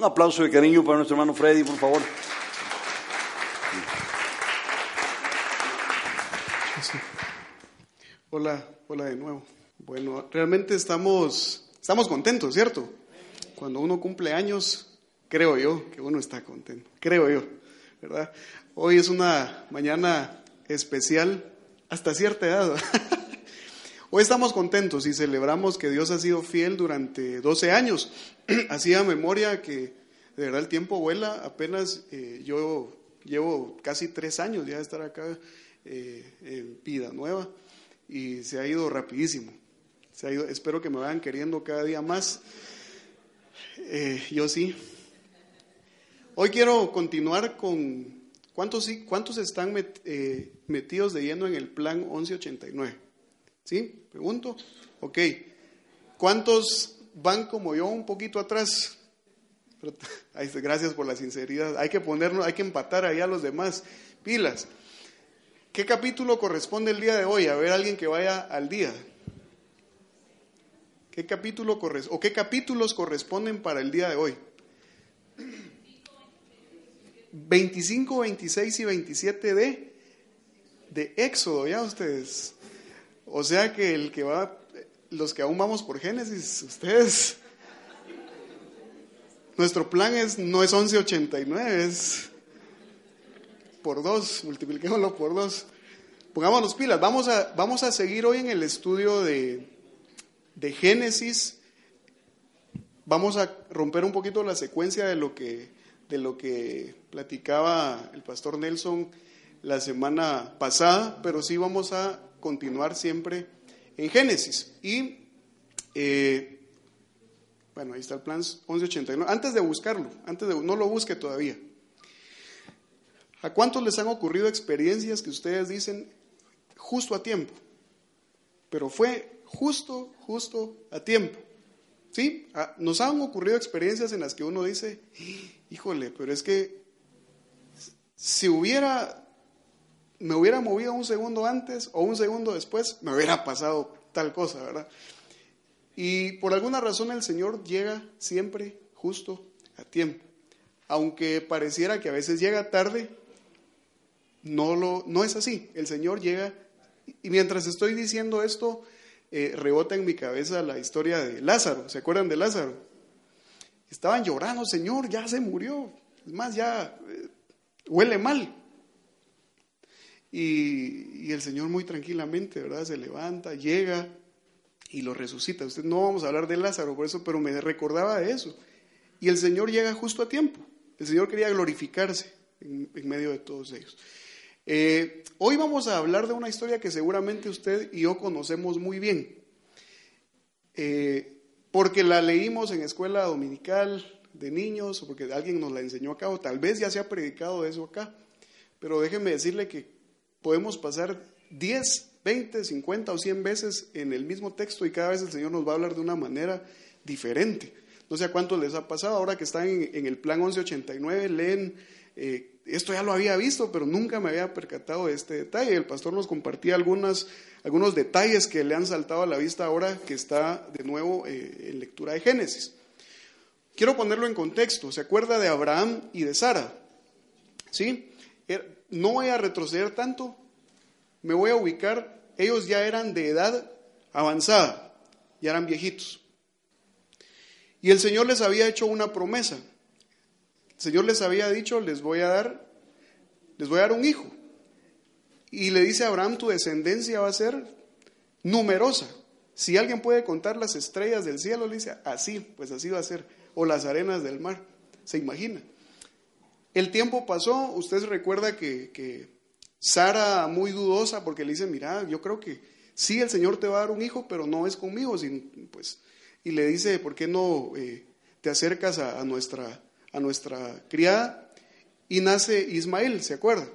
Un aplauso de cariño para nuestro hermano Freddy, por favor. Hola, hola de nuevo. Bueno, realmente estamos, estamos contentos, ¿cierto? Cuando uno cumple años, creo yo que uno está contento, creo yo, ¿verdad? Hoy es una mañana especial hasta cierta edad. Hoy estamos contentos y celebramos que Dios ha sido fiel durante 12 años. Hacía memoria que de verdad el tiempo vuela, apenas eh, yo llevo casi tres años ya de estar acá eh, en vida nueva y se ha ido rapidísimo. Se ha ido, espero que me vayan queriendo cada día más. Eh, yo sí. Hoy quiero continuar con cuántos, cuántos están metidos de lleno en el plan 1189. ¿Sí? Pregunto. Ok. ¿Cuántos van como yo un poquito atrás? Gracias por la sinceridad. Hay que ponernos, hay que empatar ahí a los demás. Pilas. ¿Qué capítulo corresponde el día de hoy? A ver, alguien que vaya al día. ¿Qué capítulo o qué capítulos corresponden para el día de hoy? 25, 26 y 27 de, de Éxodo, ya ustedes. O sea que el que va, los que aún vamos por Génesis, ustedes, nuestro plan es, no es 1189, es por dos, multipliquémoslo por dos. Pongámonos pilas, vamos a, vamos a seguir hoy en el estudio de, de Génesis. Vamos a romper un poquito la secuencia de lo que, de lo que platicaba el pastor Nelson la semana pasada, pero sí vamos a continuar siempre en Génesis. Y, eh, bueno, ahí está el plan 1189. Antes de buscarlo, antes de, no lo busque todavía. ¿A cuántos les han ocurrido experiencias que ustedes dicen justo a tiempo? Pero fue justo, justo a tiempo. ¿Sí? Ah, nos han ocurrido experiencias en las que uno dice, híjole, pero es que si hubiera me hubiera movido un segundo antes o un segundo después, me hubiera pasado tal cosa, ¿verdad? Y por alguna razón el Señor llega siempre justo a tiempo. Aunque pareciera que a veces llega tarde, no, lo, no es así. El Señor llega, y mientras estoy diciendo esto, eh, rebota en mi cabeza la historia de Lázaro. ¿Se acuerdan de Lázaro? Estaban llorando, Señor, ya se murió. Es más, ya eh, huele mal. Y, el Señor muy tranquilamente, ¿verdad? Se levanta, llega y lo resucita. Usted no vamos a hablar de Lázaro por eso, pero me recordaba de eso. Y el Señor llega justo a tiempo. El Señor quería glorificarse en, medio de todos ellos. Eh, hoy vamos a hablar de una historia que seguramente usted y yo conocemos muy bien, eh, porque la leímos en escuela dominical de niños, o porque alguien nos la enseñó acá, o tal vez ya se ha predicado de eso acá, pero déjeme decirle que podemos pasar 10, 20, 50 o 100 veces en el mismo texto y cada vez el Señor nos va a hablar de una manera diferente. No sé a cuántos les ha pasado, ahora que están en, el plan 1189, leen, eh, esto ya lo había visto, pero nunca me había percatado de este detalle. El pastor nos compartía algunas, algunos detalles que le han saltado a la vista ahora que está de nuevo eh, en lectura de Génesis. Quiero ponerlo en contexto. ¿Se acuerda de Abraham y de Sara? ¿Sí? No voy a retroceder tanto, me voy a ubicar, ellos ya eran de edad avanzada, ya eran viejitos. Y el Señor les había hecho una promesa. El Señor les había dicho, les voy a dar, les voy a dar un hijo. Y le dice a Abraham, tu descendencia va a ser numerosa. Si alguien puede contar las estrellas del cielo, le dice, así, pues así va a ser. O las arenas del mar. ¿Se imagina? El tiempo pasó, usted recuerda que, Sara muy dudosa porque le dice, mira, yo creo que sí, el Señor te va a dar un hijo, pero no es conmigo, pues, y le dice, ¿por qué no eh, te acercas a, nuestra, a nuestra criada? Y nace Ismael, ¿se acuerda?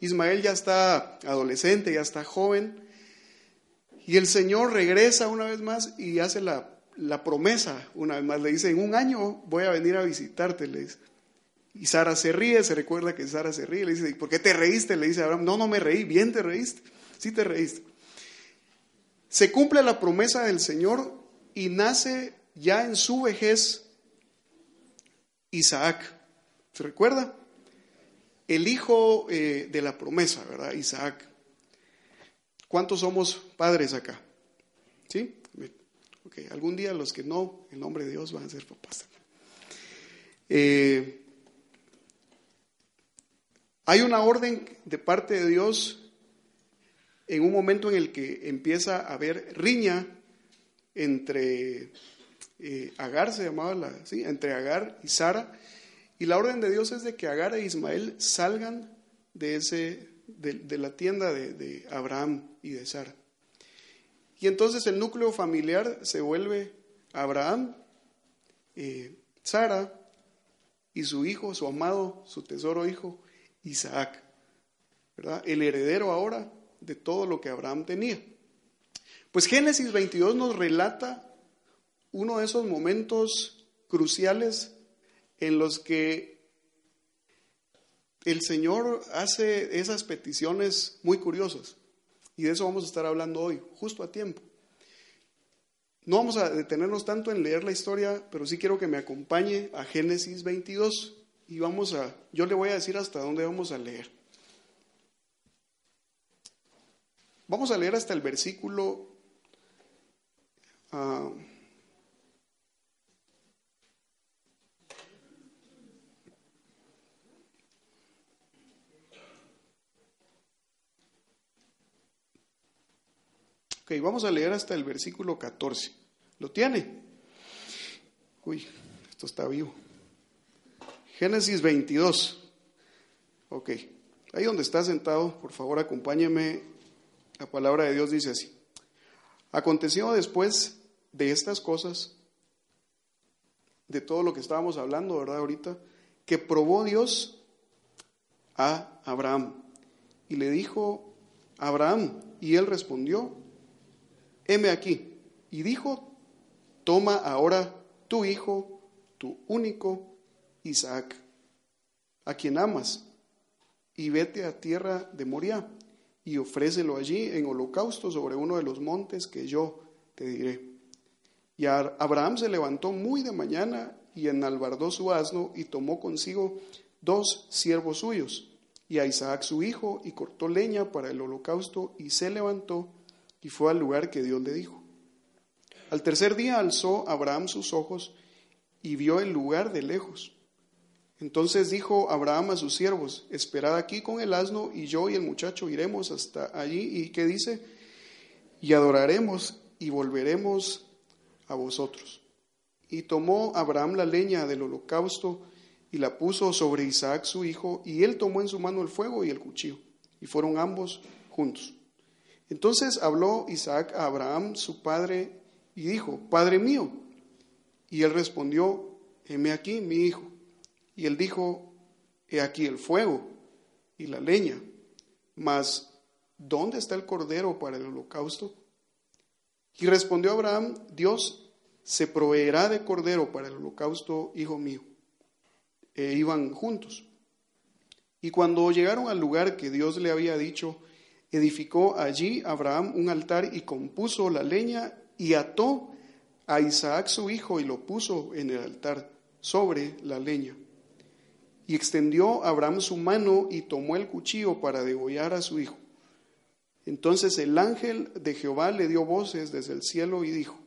Ismael ya está adolescente, ya está joven, y el Señor regresa una vez más y hace la, la promesa, una vez más, le dice, en un año voy a venir a visitarte, le dice. Y Sara se ríe, se recuerda que Sara se ríe, le dice, ¿por qué te reíste? Le dice Abraham, no, no me reí, bien te reíste, sí te reíste. Se cumple la promesa del Señor y nace ya en su vejez Isaac. ¿Se recuerda? El hijo eh, de la promesa, ¿verdad? Isaac. ¿Cuántos somos padres acá? ¿Sí? Ok, algún día los que no, en nombre de Dios, van a ser papás. Eh, hay una orden de parte de Dios en un momento en el que empieza a haber riña entre eh, Agar, se llamaba la, ¿sí? entre Agar y Sara, y la orden de Dios es de que Agar e Ismael salgan de, ese, de, la tienda de, Abraham y de Sara. Y entonces el núcleo familiar se vuelve Abraham, eh, Sara y su hijo, su amado, su tesoro hijo, Isaac. ¿verdad? El heredero ahora de todo lo que Abraham tenía. Pues Génesis 22 nos relata uno de esos momentos cruciales en los que el Señor hace esas peticiones muy curiosas. Y de eso vamos a estar hablando hoy, justo a tiempo. No vamos a detenernos tanto en leer la historia, pero sí quiero que me acompañe a Génesis 22 y vamos a, yo le voy a decir hasta dónde vamos a leer. Vamos a leer hasta el versículo uh, Ok, vamos a leer hasta el versículo 14. ¿Lo tiene? Uy, esto está vivo. Génesis 22. Ok, ahí donde está sentado, por favor acompáñeme. La palabra de Dios dice así. Aconteció después de estas cosas, de todo lo que estábamos hablando, ¿verdad? Ahorita, que probó Dios a Abraham y le dijo, Abraham, y él respondió, heme aquí. Y dijo, toma ahora tu hijo, tu único Isaac, a quien amas, y vete a tierra de Moria, y ofrécelo allí en holocausto sobre uno de los montes que yo te diré. Y Abraham se levantó muy de mañana y enalbardó su asno y tomó consigo dos siervos suyos y a Isaac su hijo y cortó leña para el holocausto y se levantó y fue al lugar que Dios le dijo. Al tercer día alzó Abraham sus ojos y vio el lugar de lejos. Entonces dijo Abraham a sus siervos, esperad aquí con el asno y yo y el muchacho iremos hasta allí. ¿Y qué dice? Y adoraremos y volveremos a vosotros. Y tomó Abraham la leña del holocausto y la puso sobre Isaac su hijo, y él tomó en su mano el fuego y el cuchillo, y fueron ambos juntos. Entonces habló Isaac a Abraham, su padre, y dijo, Padre mío. Y él respondió, heme aquí, mi hijo. Y él dijo, he aquí el fuego y la leña, mas ¿dónde está el cordero para el holocausto? Y respondió Abraham, Dios se proveerá de cordero para el holocausto, hijo mío. E iban juntos. Y cuando llegaron al lugar que Dios le había dicho, Edificó allí Abraham un altar y compuso la leña y ató a Isaac su hijo y lo puso en el altar sobre la leña. Y extendió Abraham su mano y tomó el cuchillo para degollar a su hijo. Entonces el ángel de Jehová le dio voces desde el cielo y dijo,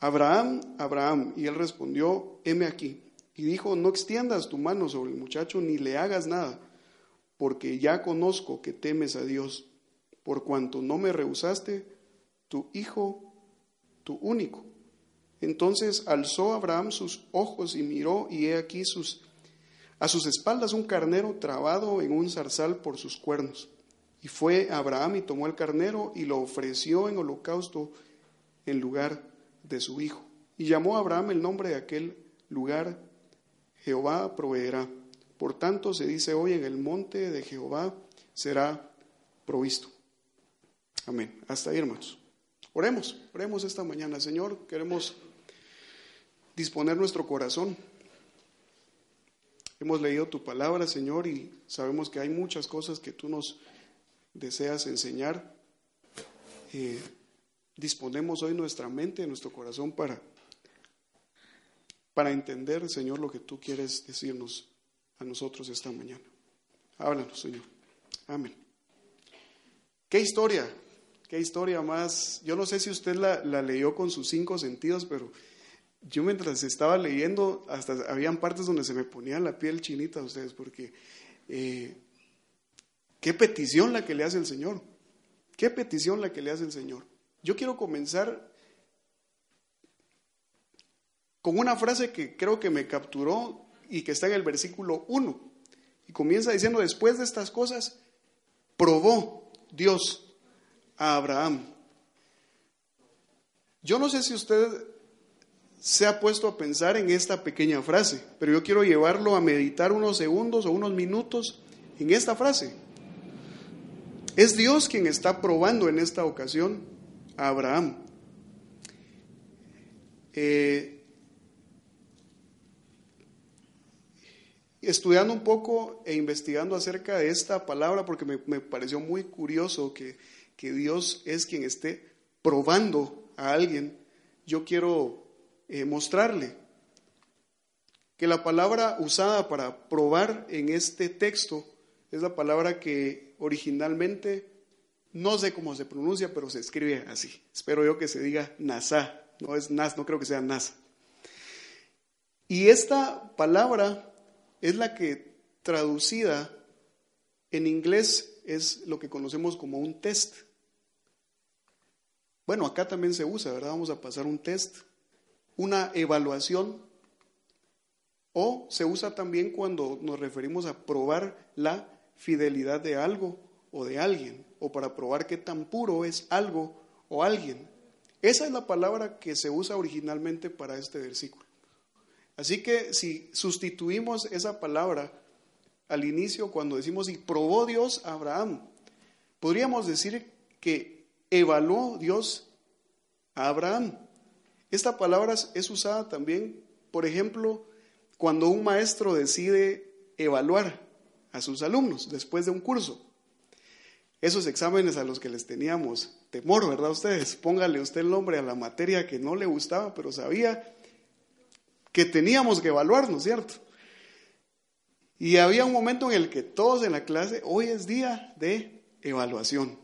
Abraham, Abraham. Y él respondió, heme aquí. Y dijo, no extiendas tu mano sobre el muchacho ni le hagas nada, porque ya conozco que temes a Dios por cuanto no me rehusaste, tu hijo, tu único. Entonces alzó Abraham sus ojos y miró, y he aquí sus, a sus espaldas un carnero trabado en un zarzal por sus cuernos. Y fue Abraham y tomó el carnero y lo ofreció en holocausto en lugar de su hijo. Y llamó a Abraham el nombre de aquel lugar, Jehová proveerá. Por tanto se dice hoy en el monte de Jehová será provisto. Amén. Hasta ahí, hermanos. Oremos, oremos esta mañana, Señor. Queremos disponer nuestro corazón. Hemos leído tu palabra, Señor, y sabemos que hay muchas cosas que tú nos deseas enseñar. Eh, disponemos hoy nuestra mente, nuestro corazón para para entender, Señor, lo que tú quieres decirnos a nosotros esta mañana. Háblanos, Señor. Amén. ¿Qué historia? ¿Qué historia más? Yo no sé si usted la, leyó con sus cinco sentidos, pero yo mientras estaba leyendo, hasta habían partes donde se me ponía la piel chinita a ustedes, porque eh, qué petición la que le hace el Señor. Qué petición la que le hace el Señor. Yo quiero comenzar con una frase que creo que me capturó y que está en el versículo 1. Y comienza diciendo, después de estas cosas, probó Dios a Abraham. Yo no sé si usted se ha puesto a pensar en esta pequeña frase, pero yo quiero llevarlo a meditar unos segundos o unos minutos en esta frase. Es Dios quien está probando en esta ocasión a Abraham. Eh, estudiando un poco e investigando acerca de esta palabra, porque me, pareció muy curioso que, que, Dios es quien esté probando a alguien, yo quiero eh, mostrarle que la palabra usada para probar en este texto es la palabra que originalmente, no sé cómo se pronuncia, pero se escribe así. Espero yo que se diga NASA, no es NAS, no creo que sea NASA. Y esta palabra es la que traducida en inglés es lo que conocemos como un test. Bueno, acá también se usa, ¿verdad? Vamos a pasar un test, una evaluación, o se usa también cuando nos referimos a probar la fidelidad de algo o de alguien, o para probar qué tan puro es algo o alguien. Esa es la palabra que se usa originalmente para este versículo. Así que si sustituimos esa palabra al inicio cuando decimos y probó Dios a Abraham, podríamos decir que evaluó Dios a Abraham. Esta palabra es usada también, por ejemplo, cuando un maestro decide evaluar a sus alumnos después de un curso. Esos exámenes a los que les teníamos temor, ¿verdad ustedes? Póngale usted el nombre a la materia que no le gustaba, pero sabía que teníamos que evaluarnos, ¿cierto? Y había un momento en el que todos en la clase, hoy es día de evaluación,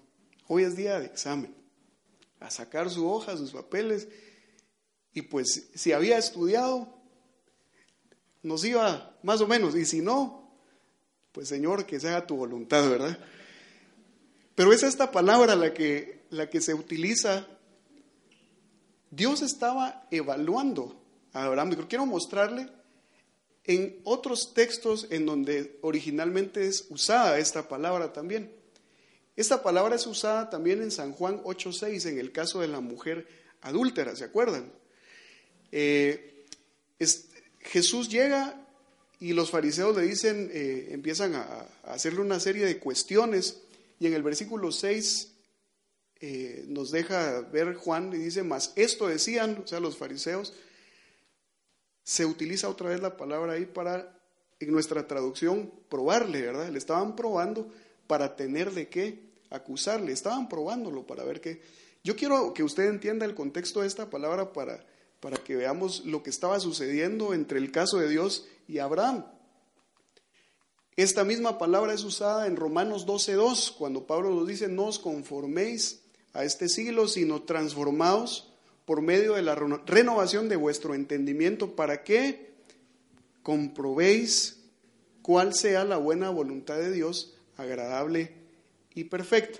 hoy es día de examen, a sacar su hoja, sus papeles, y pues si había estudiado, nos iba más o menos, y si no, pues Señor, que se haga tu voluntad, ¿verdad? Pero es esta palabra la que, la que se utiliza. Dios estaba evaluando Abraham. quiero mostrarle en otros textos en donde originalmente es usada esta palabra también. Esta palabra es usada también en San Juan 8.6, en el caso de la mujer adúltera, ¿se acuerdan? Eh, Jesús llega y los fariseos le dicen, eh, empiezan a, hacerle una serie de cuestiones, y en el versículo 6 eh, nos deja ver Juan y dice, más esto decían, o sea, los fariseos, se utiliza otra vez la palabra ahí para, en nuestra traducción, probarle, ¿verdad? Le estaban probando para tener de qué acusarle, estaban probándolo para ver qué. Yo quiero que usted entienda el contexto de esta palabra para, para que veamos lo que estaba sucediendo entre el caso de Dios y Abraham. Esta misma palabra es usada en Romanos 12.2, cuando Pablo nos dice, no os conforméis a este siglo, sino transformaos por medio de la renovación de vuestro entendimiento para que comprobéis cuál sea la buena voluntad de Dios, agradable y perfecta.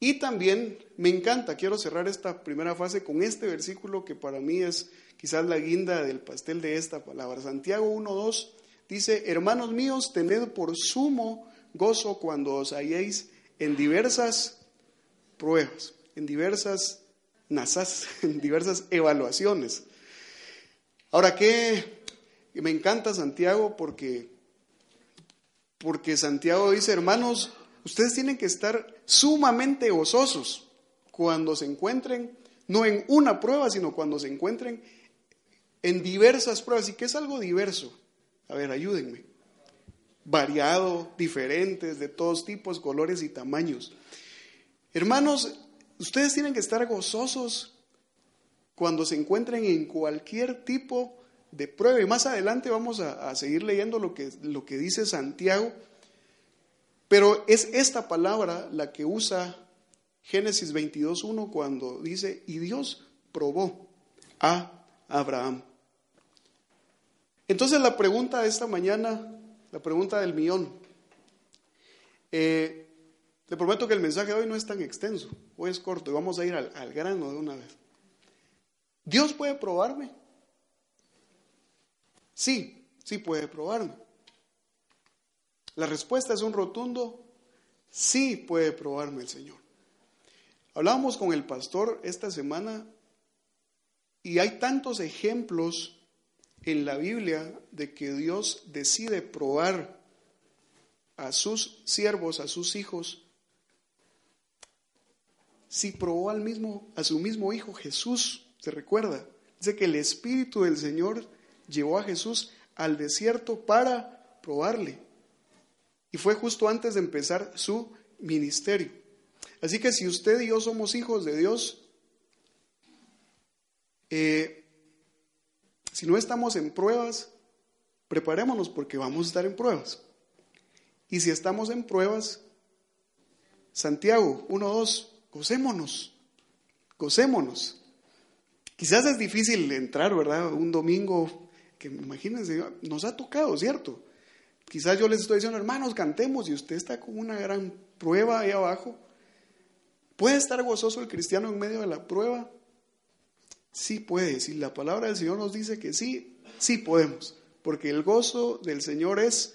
Y también me encanta, quiero cerrar esta primera fase con este versículo que para mí es quizás la guinda del pastel de esta palabra. Santiago 1.2 dice, hermanos míos, tened por sumo gozo cuando os halléis en diversas pruebas, en diversas NASAs, en diversas evaluaciones. Ahora, ¿qué? Me encanta Santiago porque, porque Santiago dice, hermanos, ustedes tienen que estar sumamente gozosos cuando se encuentren, no en una prueba, sino cuando se encuentren en diversas pruebas. ¿Y qué es algo diverso? A ver, ayúdenme. Variado, diferentes, de todos tipos, colores y tamaños. Hermanos, Ustedes tienen que estar gozosos cuando se encuentren en cualquier tipo de prueba. Y más adelante vamos a, seguir leyendo lo que, lo que dice Santiago. Pero es esta palabra la que usa Génesis 22.1 cuando dice, y Dios probó a Abraham. Entonces la pregunta de esta mañana, la pregunta del millón, eh, le prometo que el mensaje de hoy no es tan extenso, hoy es corto y vamos a ir al, al grano de una vez. ¿Dios puede probarme? Sí, sí puede probarme. La respuesta es un rotundo, sí puede probarme el Señor. Hablábamos con el pastor esta semana y hay tantos ejemplos en la Biblia de que Dios decide probar a sus siervos, a sus hijos. Si probó al mismo, a su mismo hijo Jesús, se recuerda, dice que el Espíritu del Señor llevó a Jesús al desierto para probarle. Y fue justo antes de empezar su ministerio. Así que si usted y yo somos hijos de Dios, eh, si no estamos en pruebas, preparémonos porque vamos a estar en pruebas. Y si estamos en pruebas, Santiago 1.2, gocémonos, gocémonos. Quizás es difícil entrar, ¿verdad? Un domingo, que imagínense, nos ha tocado, ¿cierto? Quizás yo les estoy diciendo, hermanos, cantemos y usted está con una gran prueba ahí abajo. ¿Puede estar gozoso el cristiano en medio de la prueba? Sí puede. Si la palabra del Señor nos dice que sí, sí podemos. Porque el gozo del Señor es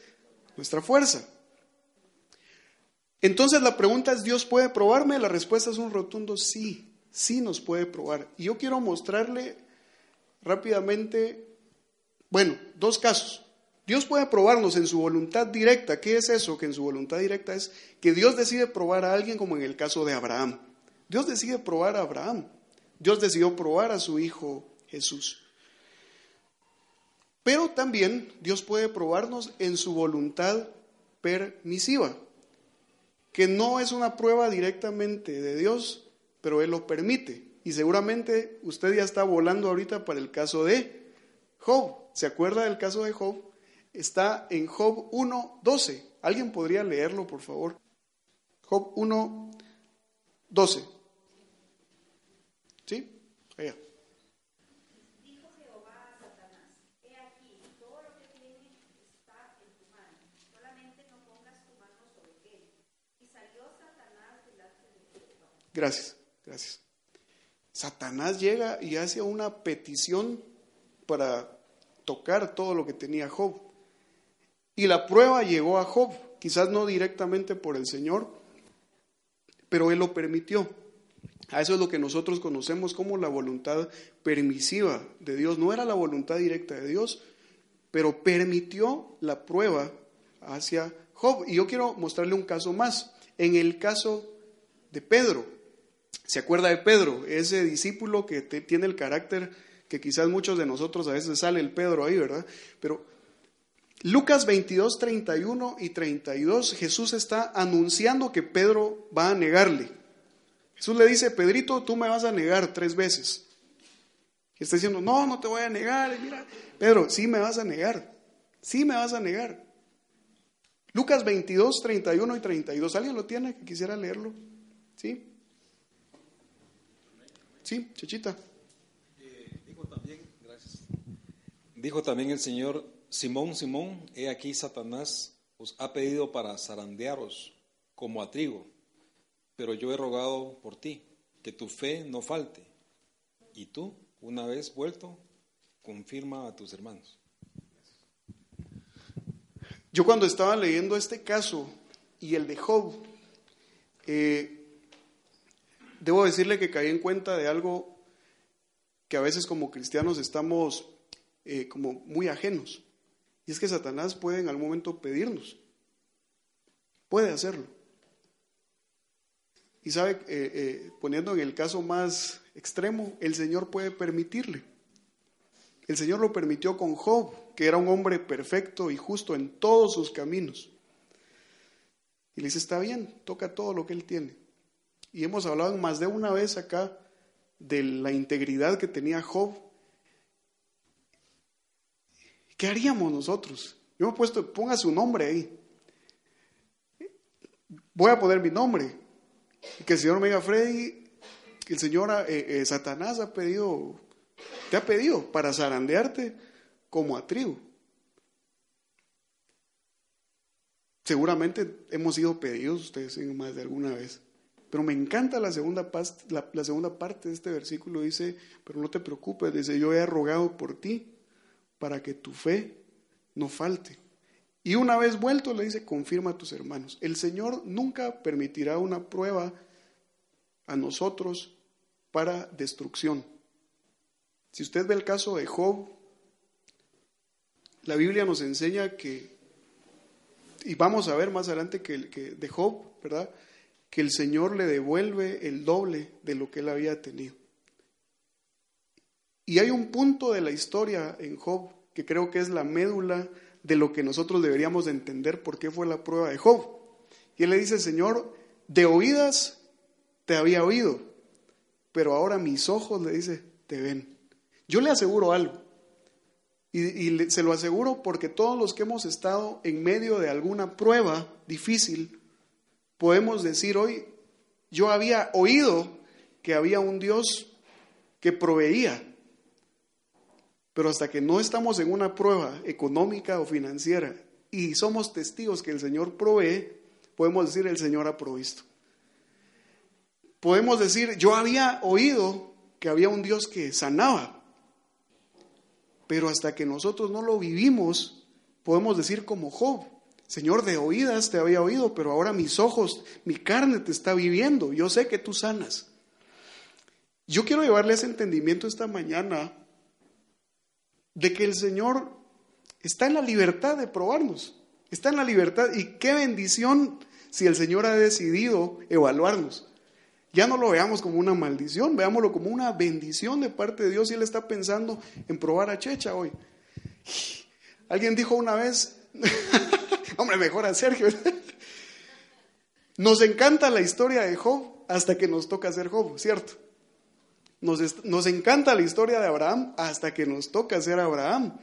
nuestra fuerza. Entonces la pregunta es, ¿Dios puede probarme? La respuesta es un rotundo sí sí nos puede probar. Y yo quiero mostrarle rápidamente, bueno, dos casos. Dios puede probarnos en su voluntad directa. ¿Qué es eso? Que en su voluntad directa es que Dios decide probar a alguien como en el caso de Abraham. Dios decide probar a Abraham. Dios decidió probar a su hijo Jesús. Pero también Dios puede probarnos en su voluntad permisiva, que no es una prueba directamente de Dios, pero Él lo permite. Y seguramente usted ya está volando ahorita para el caso de Job. ¿Se acuerda del caso de Job? Está en Job 1.12. ¿Alguien podría leerlo, por favor? Job 1.12. ¿Sí? Allá. Gracias. Gracias. Satanás llega y hace una petición para tocar todo lo que tenía Job. Y la prueba llegó a Job, quizás no directamente por el Señor, pero Él lo permitió. A eso es lo que nosotros conocemos como la voluntad permisiva de Dios. No era la voluntad directa de Dios, pero permitió la prueba hacia Job. Y yo quiero mostrarle un caso más. En el caso de Pedro, ¿Se acuerda de Pedro? Ese discípulo que tiene el carácter que quizás muchos de nosotros a veces sale el Pedro ahí, ¿verdad? Pero Lucas 22, 31 y 32, Jesús está anunciando que Pedro va a negarle. Jesús le dice, Pedrito, tú me vas a negar tres veces. Y está diciendo, no, no te voy a negar. mira, Pedro, sí me vas a negar. Sí me vas a negar. Lucas 22, 31 y 32. ¿Alguien lo tiene que quisiera leerlo? ¿Sí? Sí, Chechita. Eh, dijo también, gracias. Dijo también el Señor, Simón, Simón, he aquí Satanás os ha pedido para zarandearos como a trigo, pero yo he rogado por ti, que tu fe no falte. Y tú, una vez vuelto, confirma a tus hermanos. Yo cuando estaba leyendo este caso y el de Job, eh, debo decirle que caí en cuenta de algo que a veces como cristianos estamos eh, como muy ajenos. Y es que Satanás puede en algún momento pedirnos. Puede hacerlo. Y sabe, eh, eh, poniendo en el caso más extremo, el Señor puede permitirle. El Señor lo permitió con Job, que era un hombre perfecto y justo en todos sus caminos. Y le dice, está bien, toca todo lo que él tiene y hemos hablado más de una vez acá de la integridad que tenía Job, ¿qué haríamos nosotros? Yo me he puesto, ponga su nombre ahí. Voy a poner mi nombre. Y que el Señor me diga, Freddy, que el Señor eh, eh, Satanás ha pedido, te ha pedido para zarandearte como a trigo. Seguramente hemos sido pedidos ustedes más de alguna vez. Pero me encanta la segunda, la, segunda parte de este versículo. Dice, pero no te preocupes, dice, yo he rogado por ti para que tu fe no falte. Y una vez vuelto le dice, confirma a tus hermanos. El Señor nunca permitirá una prueba a nosotros para destrucción. Si usted ve el caso de Job, la Biblia nos enseña que, y vamos a ver más adelante que, que de Job, ¿verdad? Que el Señor le devuelve el doble de lo que él había tenido. Y hay un punto de la historia en Job que creo que es la médula de lo que nosotros deberíamos de entender por qué fue la prueba de Job. Y él le dice, Señor, de oídas te había oído, pero ahora mis ojos, le dice, te ven. Yo le aseguro algo, y, se lo aseguro porque todos los que hemos estado en medio de alguna prueba difícil, podemos decir hoy, yo había oído que había un Dios que proveía, pero hasta que no estamos en una prueba económica o financiera y somos testigos que el Señor provee, podemos decir el Señor ha provisto. Podemos decir, yo había oído que había un Dios que sanaba, pero hasta que nosotros no lo vivimos, podemos decir como Job, Señor, de oídas te había oído, pero ahora mis ojos, mi carne te está viviendo, yo sé que tú sanas. Yo quiero llevarle ese entendimiento esta mañana de que el Señor está en la libertad de probarnos, está en la libertad y qué bendición si el Señor ha decidido evaluarnos. Ya no lo veamos como una maldición, veámoslo como una bendición de parte de Dios y Él está pensando en probar a Checha hoy. Alguien dijo una vez, hombre, mejor a Sergio. Nos encanta la historia de Job hasta que nos toca ser Job, ¿cierto? Nos, encanta la historia de Abraham hasta que nos toca ser Abraham.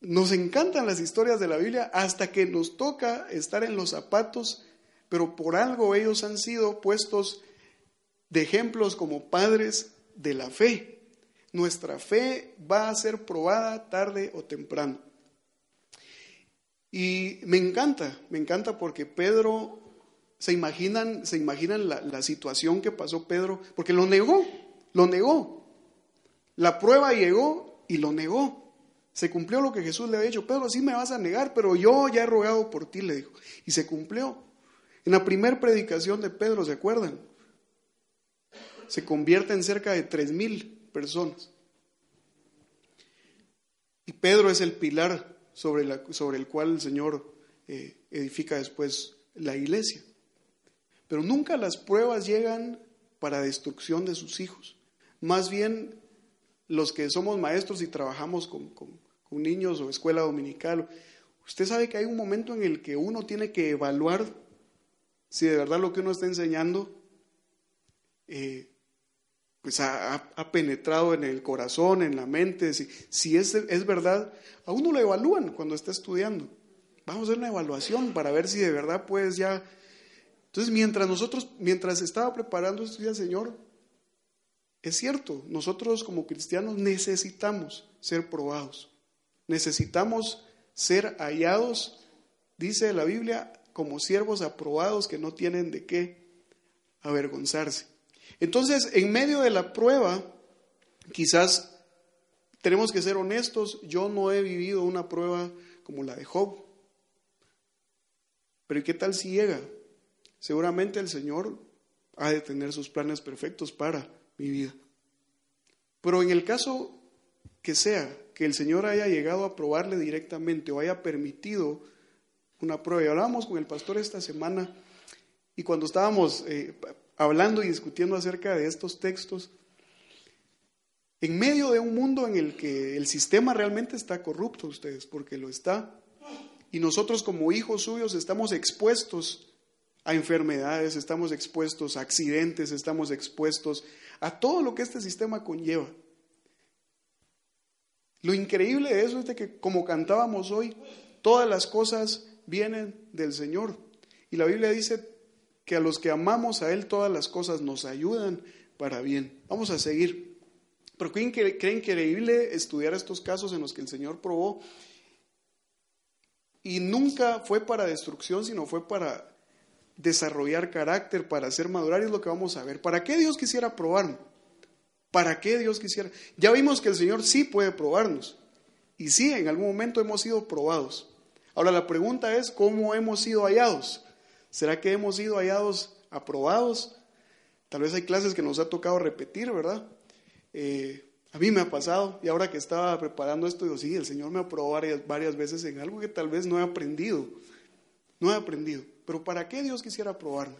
Nos encantan las historias de la Biblia hasta que nos toca estar en los zapatos, pero por algo ellos han sido puestos de ejemplos como padres de la fe. Nuestra fe va a ser probada tarde o temprano. Y me encanta, me encanta porque Pedro ¿Se imaginan, se imaginan la, situación que pasó Pedro? Porque lo negó, lo negó. La prueba llegó y lo negó. Se cumplió lo que Jesús le había dicho. Pedro, sí me vas a negar, pero yo ya he rogado por ti, le dijo. Y se cumplió. En la primera predicación de Pedro, ¿se acuerdan? Se convierte en cerca de tres mil personas. Y Pedro es el pilar sobre, sobre el cual el Señor eh, edifica después la iglesia. Pero nunca las pruebas llegan para destrucción de sus hijos. Más bien los que somos maestros y trabajamos con, niños o escuela dominical, usted sabe que hay un momento en el que uno tiene que evaluar si de verdad lo que uno está enseñando eh, pues ha, penetrado en el corazón, en la mente, si, si es, es, verdad, a uno lo evalúan cuando está estudiando. Vamos a hacer una evaluación para ver si de verdad puedes ya entonces, mientras nosotros, mientras estaba preparando esto, decía, Señor, es cierto, nosotros como cristianos necesitamos ser probados, necesitamos ser hallados, dice la Biblia, como siervos aprobados que no tienen de qué avergonzarse. Entonces, en medio de la prueba, quizás tenemos que ser honestos, yo no he vivido una prueba como la de Job, pero ¿qué tal si llega? Seguramente el Señor ha de tener sus planes perfectos para mi vida. Pero en el caso que sea que el Señor haya llegado a probarle directamente o haya permitido una prueba, y hablábamos con el pastor esta semana y cuando estábamos eh, hablando y discutiendo acerca de estos textos, en medio de un mundo en el que el sistema realmente está corrupto, ustedes, porque lo está, y nosotros como hijos suyos estamos expuestos a enfermedades, estamos expuestos a accidentes, estamos expuestos a todo lo que este sistema conlleva. Lo increíble de eso es que, como cantábamos hoy, todas las cosas vienen del Señor. Y la Biblia dice que a los que amamos a Él todas las cosas nos ayudan para bien. Vamos a seguir. Pero ¿creen, creen increíble estudiar estos casos en los que el Señor probó? Y nunca fue para destrucción, sino fue para desarrollar carácter, para hacer madurar, es lo que vamos a ver. ¿Para qué Dios quisiera probarnos? ¿Para qué Dios quisiera? Ya vimos que el Señor sí puede probarnos. Y sí, en algún momento hemos sido probados. Ahora la pregunta es, ¿cómo hemos sido hallados? ¿Será que hemos sido hallados aprobados? Tal vez hay clases que nos ha tocado repetir, ¿verdad? Eh, a mí me ha pasado, y ahora que estaba preparando esto, digo, sí, el Señor me aprobó varias, varias veces en algo que tal vez no he aprendido. No he aprendido. Pero ¿para qué Dios quisiera probarme?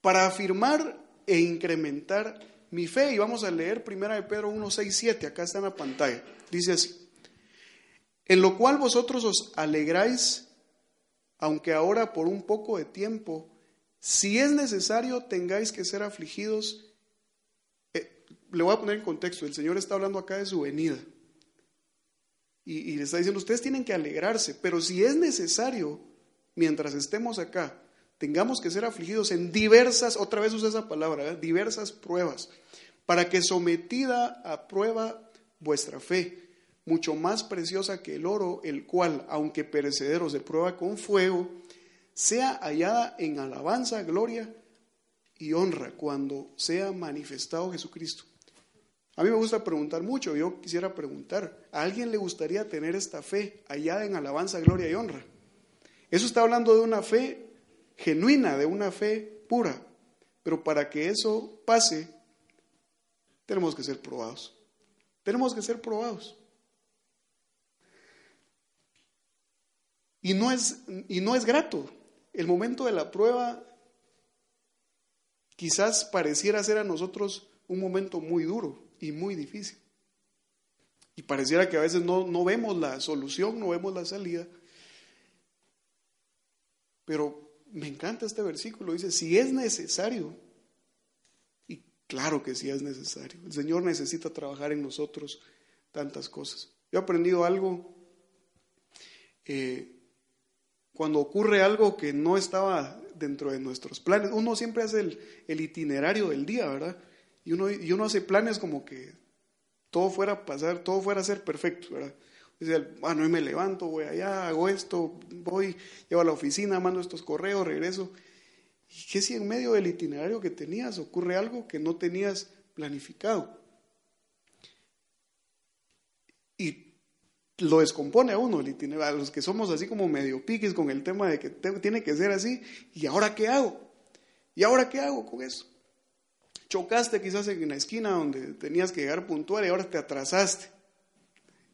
Para afirmar e incrementar mi fe. Y vamos a leer 1 de Pedro 1, 6, 7. Acá está en la pantalla. Dice así. En lo cual vosotros os alegráis, aunque ahora por un poco de tiempo, si es necesario, tengáis que ser afligidos. Eh, le voy a poner en contexto. El Señor está hablando acá de su venida. Y, y le está diciendo, ustedes tienen que alegrarse, pero si es necesario, mientras estemos acá, tengamos que ser afligidos en diversas, otra vez usa esa palabra, diversas pruebas, para que sometida a prueba vuestra fe, mucho más preciosa que el oro, el cual, aunque perecedero se prueba con fuego, sea hallada en alabanza, gloria y honra cuando sea manifestado Jesucristo. A mí me gusta preguntar mucho, yo quisiera preguntar, ¿a alguien le gustaría tener esta fe hallada en alabanza, gloria y honra? Eso está hablando de una fe genuina, de una fe pura. Pero para que eso pase, tenemos que ser probados. Tenemos que ser probados. Y no es, y no es grato. El momento de la prueba quizás pareciera ser a nosotros un momento muy duro y muy difícil. Y pareciera que a veces no, no vemos la solución, no vemos la salida. Pero me encanta este versículo, dice, si es necesario, y claro que sí es necesario, el Señor necesita trabajar en nosotros tantas cosas. Yo he aprendido algo, eh, cuando ocurre algo que no estaba dentro de nuestros planes, uno siempre hace el, el itinerario del día, ¿verdad? Y uno, y uno hace planes como que todo fuera a pasar, todo fuera a ser perfecto, ¿verdad? Dice, bueno, hoy me levanto, voy allá, hago esto, voy, llevo a la oficina, mando estos correos, regreso. ¿Y qué si en medio del itinerario que tenías ocurre algo que no tenías planificado? Y lo descompone a uno a los que somos así como medio piques con el tema de que tiene que ser así, ¿y ahora qué hago? ¿Y ahora qué hago con eso? Chocaste quizás en la esquina donde tenías que llegar puntual y ahora te atrasaste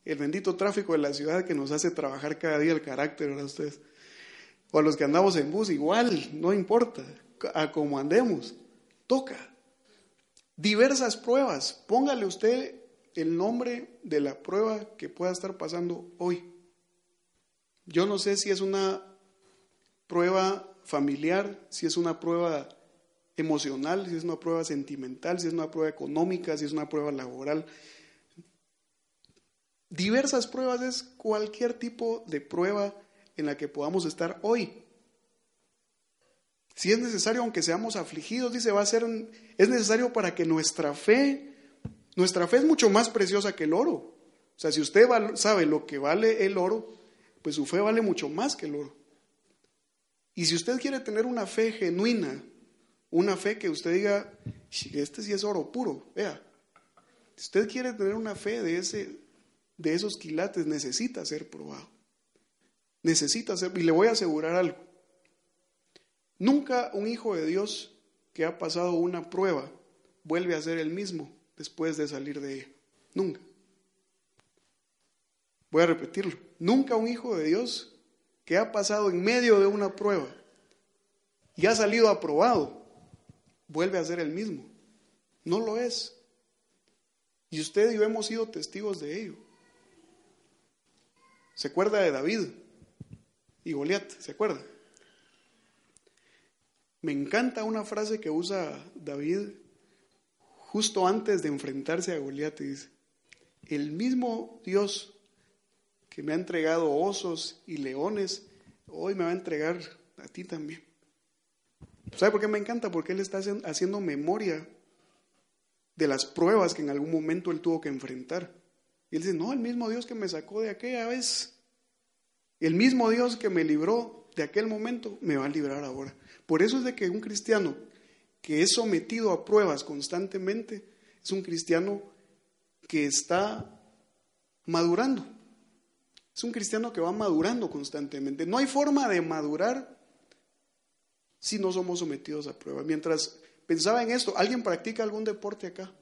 el bendito tráfico de la ciudad que nos hace trabajar cada día el carácter, ¿verdad ustedes? O a los que andamos en bus, igual, no importa, a como andemos, toca. Diversas pruebas, póngale usted el nombre de la prueba que pueda estar pasando hoy. Yo no sé si es una prueba familiar, si es una prueba emocional, si es una prueba sentimental, si es una prueba económica, si es una prueba laboral, Diversas pruebas es cualquier tipo de prueba en la que podamos estar hoy. Si es necesario, aunque seamos afligidos, dice, va a ser, es necesario para que nuestra fe, nuestra fe es mucho más preciosa que el oro. O sea, si usted sabe lo que vale el oro, pues su fe vale mucho más que el oro. Y si usted quiere tener una fe genuina, una fe que usted diga, este sí es oro puro, vea, si usted quiere tener una fe de ese, de esos quilates necesita ser probado. Necesita ser, y le voy a asegurar algo. Nunca un hijo de Dios que ha pasado una prueba vuelve a ser el mismo después de salir de ella. Nunca. Voy a repetirlo. Nunca un hijo de Dios que ha pasado en medio de una prueba y ha salido aprobado vuelve a ser el mismo. No lo es. Y usted y yo hemos sido testigos de ello. ¿Se acuerda de David y Goliat? ¿Se acuerda? Me encanta una frase que usa David justo antes de enfrentarse a Goliat. Dice, el mismo Dios que me ha entregado osos y leones, hoy me va a entregar a ti también. ¿Sabe por qué me encanta? Porque Él está haciendo memoria de las pruebas que en algún momento Él tuvo que enfrentar. Y Él dice, no, el mismo Dios que me sacó de aquella vez, el mismo Dios que me libró de aquel momento, me va a librar ahora. Por eso es de que un cristiano que es sometido a pruebas constantemente es un cristiano que está madurando. Es un cristiano que va madurando constantemente. No hay forma de madurar si no somos sometidos a prueba. Mientras pensaba en esto, ¿alguien practica algún deporte acá?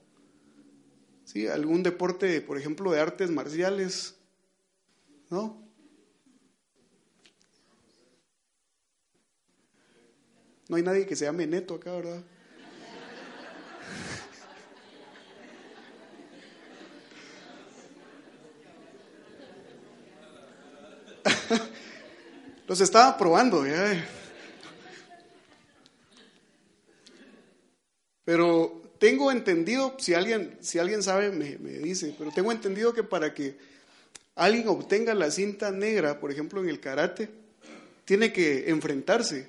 ¿Sí? ¿Algún deporte, por ejemplo, de artes marciales? ¿No? No hay nadie que se llame Neto acá, ¿verdad? Los estaba probando, ¿ya? Pero tengo entendido, si alguien, si alguien sabe, me, me, dice, pero tengo entendido que para que alguien obtenga la cinta negra, por ejemplo, en el karate, tiene que enfrentarse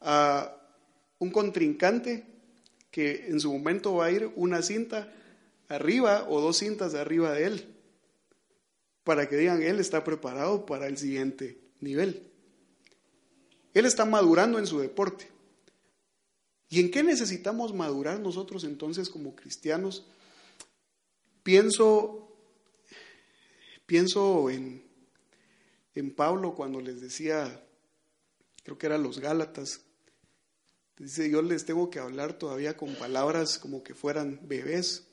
a un contrincante que en su momento va a ir una cinta arriba o dos cintas arriba de él, para que digan, él está preparado para el siguiente nivel. Él está madurando en su deporte. ¿Y en qué necesitamos madurar nosotros entonces como cristianos? Pienso, pienso en, en Pablo cuando les decía, creo que eran los Gálatas, dice, yo les tengo que hablar todavía con palabras como que fueran bebés.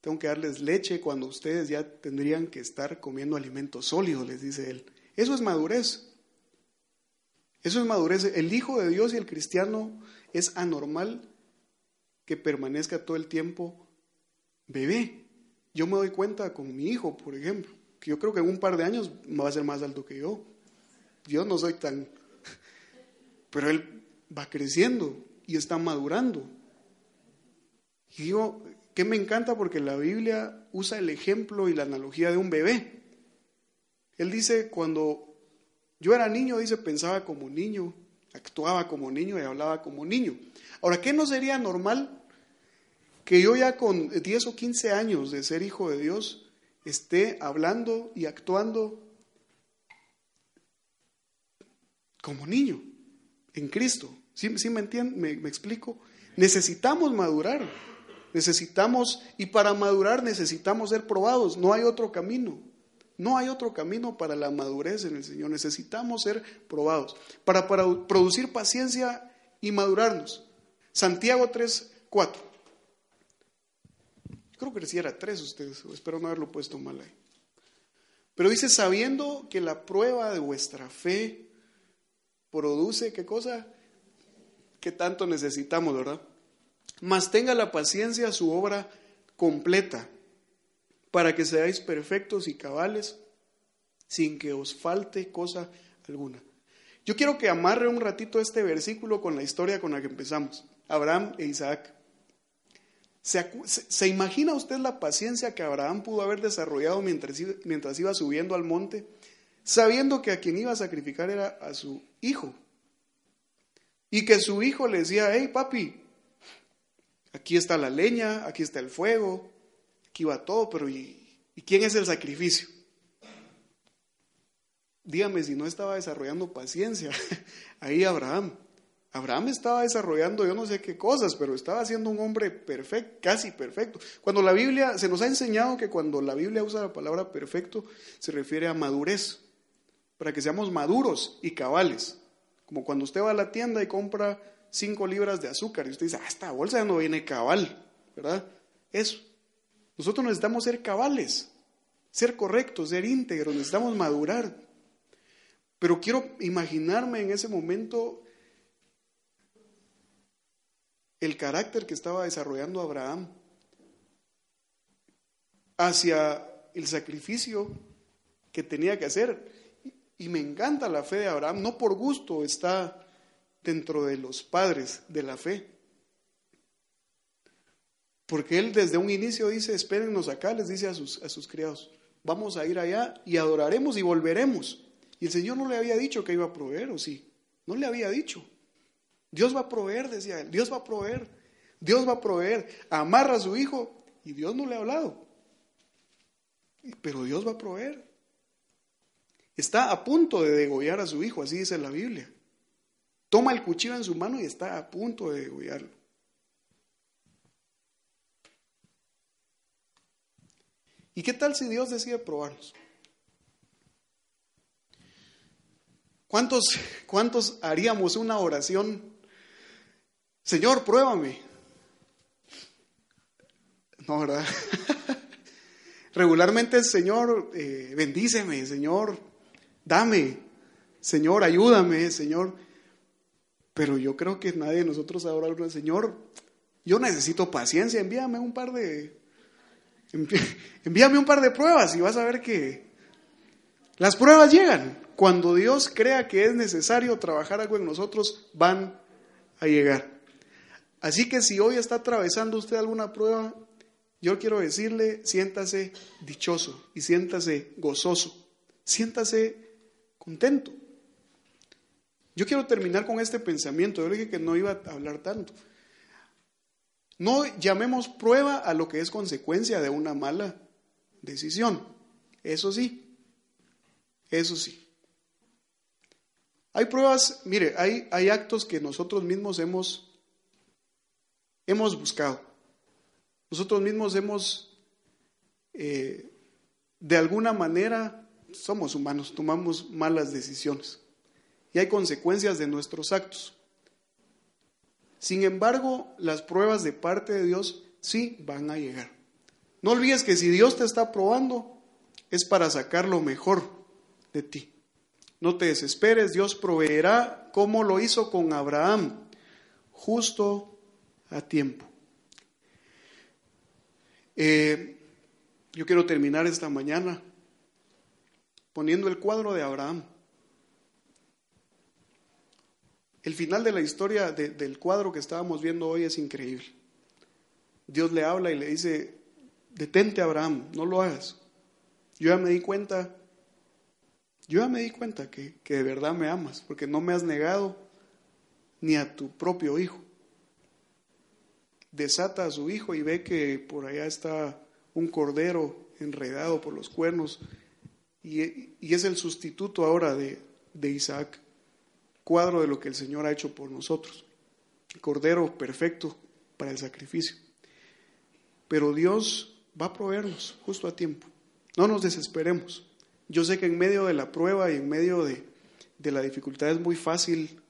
Tengo que darles leche cuando ustedes ya tendrían que estar comiendo alimento sólido, les dice él. Eso es madurez. Eso es madurez. El Hijo de Dios y el cristiano es anormal que permanezca todo el tiempo bebé. Yo me doy cuenta con mi hijo, por ejemplo, que yo creo que en un par de años va a ser más alto que yo. Yo no soy tan... Pero él va creciendo y está madurando. Y digo, que me encanta porque la Biblia usa el ejemplo y la analogía de un bebé. Él dice, cuando yo era niño, dice, pensaba como niño, actuaba como niño y hablaba como niño. Ahora, ¿qué no sería normal que yo ya con 10 o 15 años de ser hijo de Dios esté hablando y actuando como niño en Cristo? ¿Sí, me entienden? ¿Me, ¿Me explico? Necesitamos madurar. Necesitamos, y para madurar necesitamos ser probados. No hay otro camino. No hay otro camino para la madurez en el Señor. Necesitamos ser probados para, producir paciencia y madurarnos. Santiago 3, 4. Creo que si era 3 ustedes, espero no haberlo puesto mal ahí. Pero dice, sabiendo que la prueba de vuestra fe produce, ¿qué cosa? Que tanto necesitamos, ¿verdad? Mas tenga la paciencia su obra completa para que seáis perfectos y cabales sin que os falte cosa alguna. Yo quiero que amarre un ratito este versículo con la historia con la que empezamos, Abraham e Isaac. ¿Se, imagina usted la paciencia que Abraham pudo haber desarrollado mientras, mientras iba subiendo al monte, sabiendo que a quien iba a sacrificar era a su hijo? Y que su hijo le decía, hey papi, aquí está la leña, aquí está el fuego, aquí va todo, pero ¿y, quién es el sacrificio? Dígame si no estaba desarrollando paciencia. Ahí Abraham. Abraham estaba desarrollando yo no sé qué cosas, pero estaba siendo un hombre perfecto, casi perfecto. Cuando la Biblia, se nos ha enseñado que cuando la Biblia usa la palabra perfecto, se refiere a madurez, para que seamos maduros y cabales. Como cuando usted va a la tienda y compra cinco libras de azúcar y usted dice, ah, esta bolsa ya no viene cabal, ¿verdad? Eso. Nosotros necesitamos ser cabales, ser correctos, ser íntegros, necesitamos madurar. Pero quiero imaginarme en ese momento el carácter que estaba desarrollando Abraham hacia el sacrificio que tenía que hacer. Y me encanta la fe de Abraham, no por gusto está dentro de los padres de la fe. Porque él desde un inicio dice, espérennos acá, les dice a sus, criados, vamos a ir allá y adoraremos y volveremos. Y el Señor no le había dicho que iba a proveer, ¿o sí? No le había dicho. Dios va a proveer, decía él, Dios va a proveer, Dios va a proveer. Amarra a su hijo y Dios no le ha hablado. Pero Dios va a proveer. Está a punto de degollar a su hijo, así dice la Biblia. Toma el cuchillo en su mano y está a punto de degollarlo. ¿Y qué tal si Dios decide probarnos? ¿Cuántos, ¿Cuántos haríamos una oración? Señor, pruébame. No, ¿verdad? Regularmente el Señor, eh, bendíceme, Señor, dame, Señor, ayúdame, Señor. Pero yo creo que nadie de nosotros ahora Señor, yo necesito paciencia, envíame un par de, envíame un par de pruebas y vas a ver que las pruebas llegan. Cuando Dios crea que es necesario trabajar algo en nosotros, van a llegar. Así que si hoy está atravesando usted alguna prueba, yo quiero decirle, siéntase dichoso y siéntase gozoso, siéntase contento. Yo quiero terminar con este pensamiento. Yo dije que no iba a hablar tanto. No llamemos prueba a lo que es consecuencia de una mala decisión. Eso sí, eso sí. Hay pruebas, mire, hay, hay actos que nosotros mismos hemos, hemos buscado. Nosotros mismos hemos, eh, de alguna manera, somos humanos, tomamos malas decisiones y hay consecuencias de nuestros actos. Sin embargo, las pruebas de parte de Dios sí van a llegar. No olvides que si Dios te está probando, es para sacar lo mejor de ti. No te desesperes, Dios proveerá como lo hizo con Abraham, justo a tiempo. Eh, yo quiero terminar esta mañana poniendo el cuadro de Abraham. El final de la historia del cuadro que estábamos viendo hoy es increíble. Dios le habla y le dice, detente Abraham, no lo hagas. Yo ya me di cuenta, yo ya me di cuenta que, que de verdad me amas, porque no me has negado ni a tu propio hijo desata a su hijo y ve que por allá está un cordero enredado por los cuernos y, es el sustituto ahora de, de, Isaac, cuadro de lo que el Señor ha hecho por nosotros, cordero perfecto para el sacrificio. Pero Dios va a proveernos justo a tiempo, no nos desesperemos. Yo sé que en medio de la prueba y en medio de, de la dificultad es muy fácil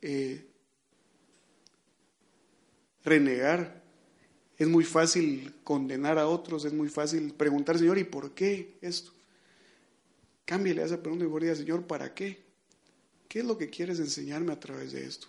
eh, renegar, es muy fácil condenar a otros, es muy fácil preguntar, Señor, ¿y por qué esto? Cámbiale a esa pregunta y diga, Señor, ¿para qué? ¿Qué es lo que quieres enseñarme a través de esto?